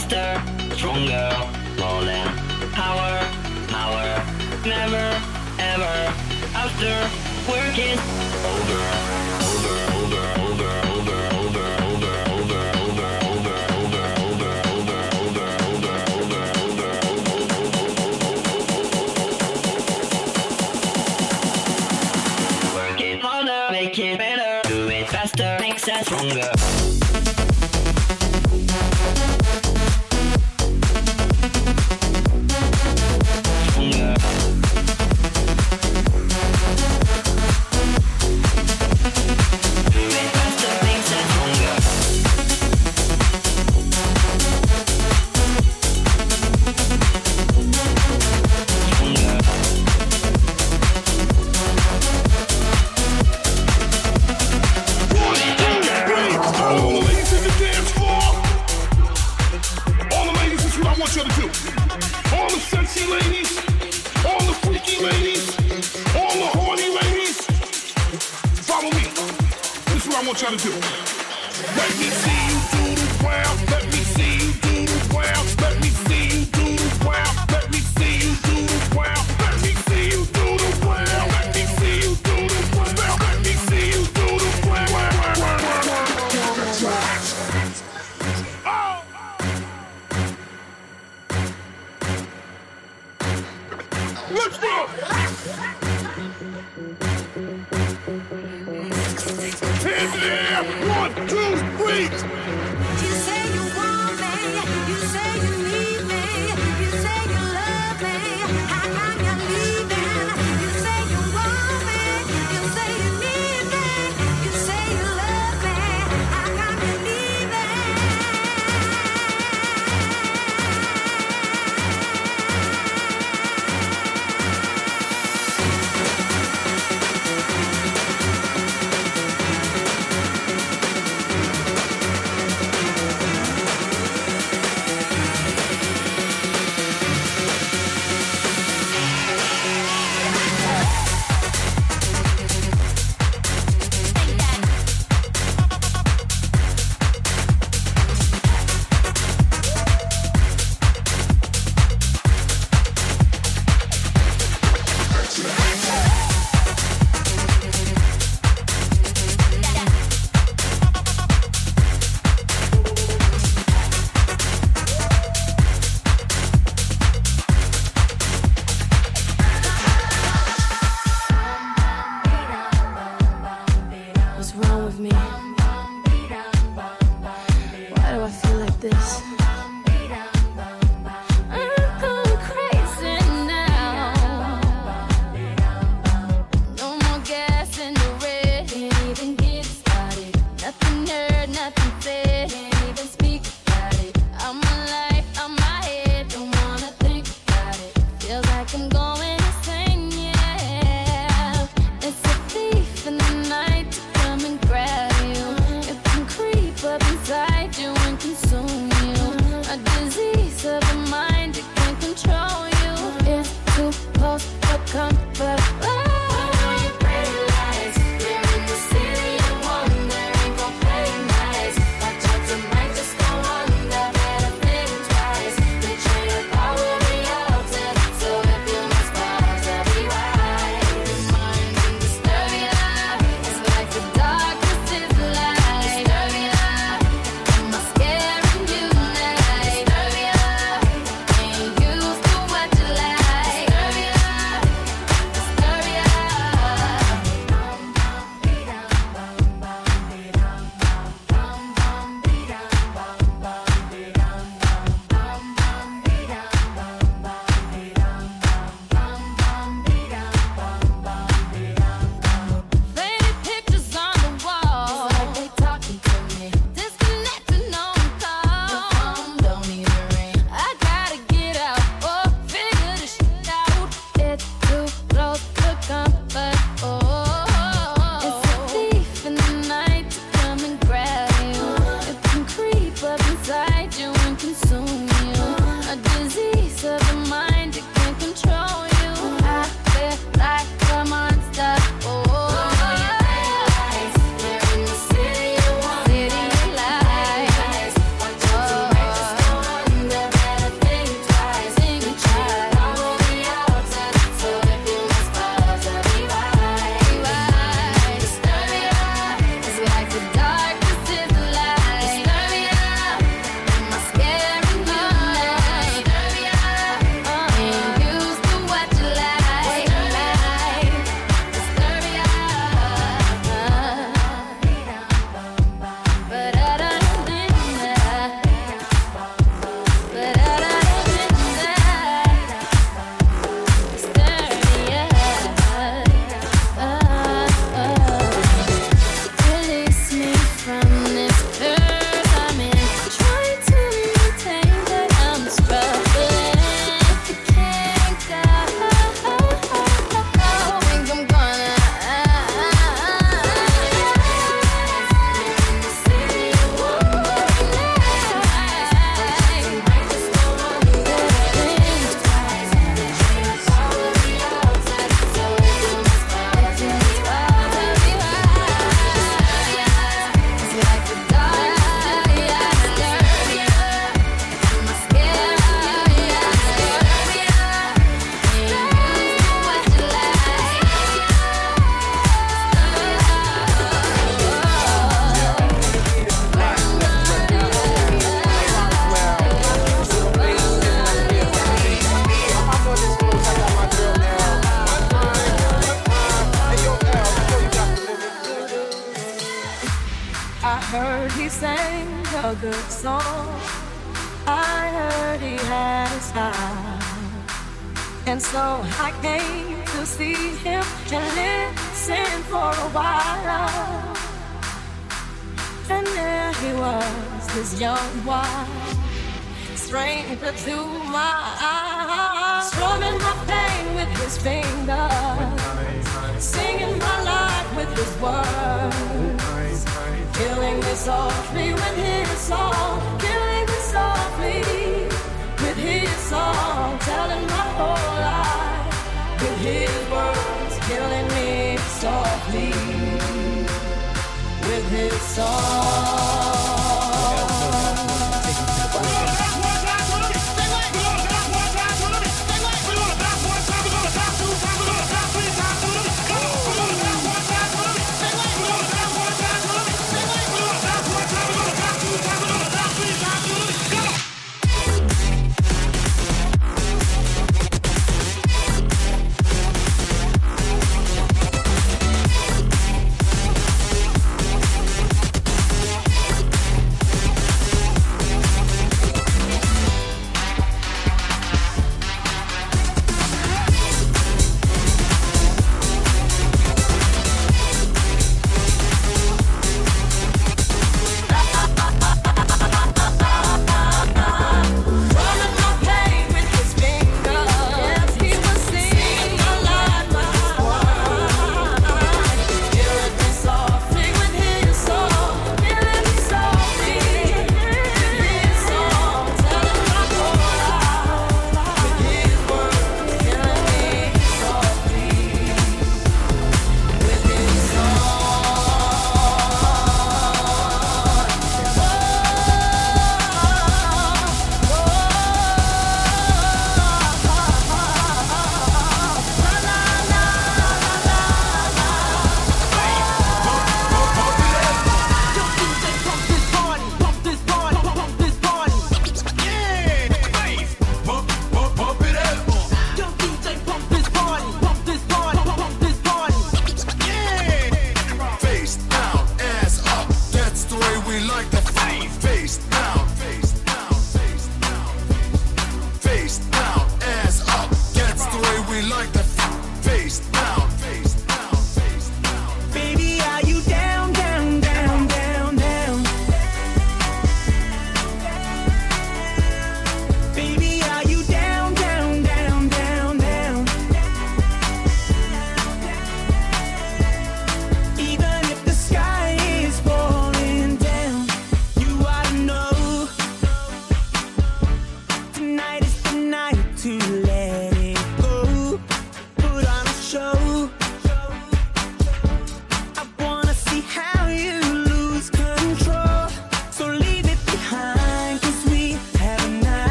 faster, stronger, than Power, power, never, ever. After work is over. To do. Me? Why do I feel like this? him and listen for a while. And there he was, this young one, stranger to my eyes, strumming my pain with his fingers, singing my life with his words, killing me softly with his song, killing me softly with his song, telling my whole life his words killing me softly with his song.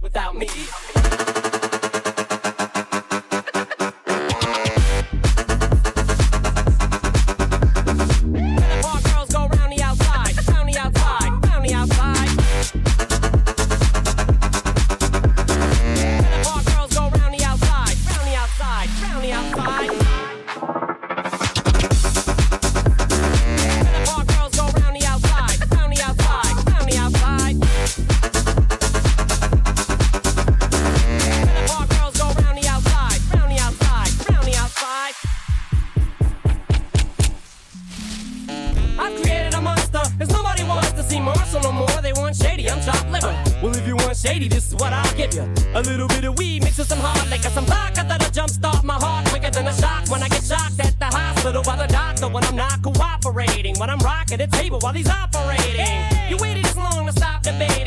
Without me.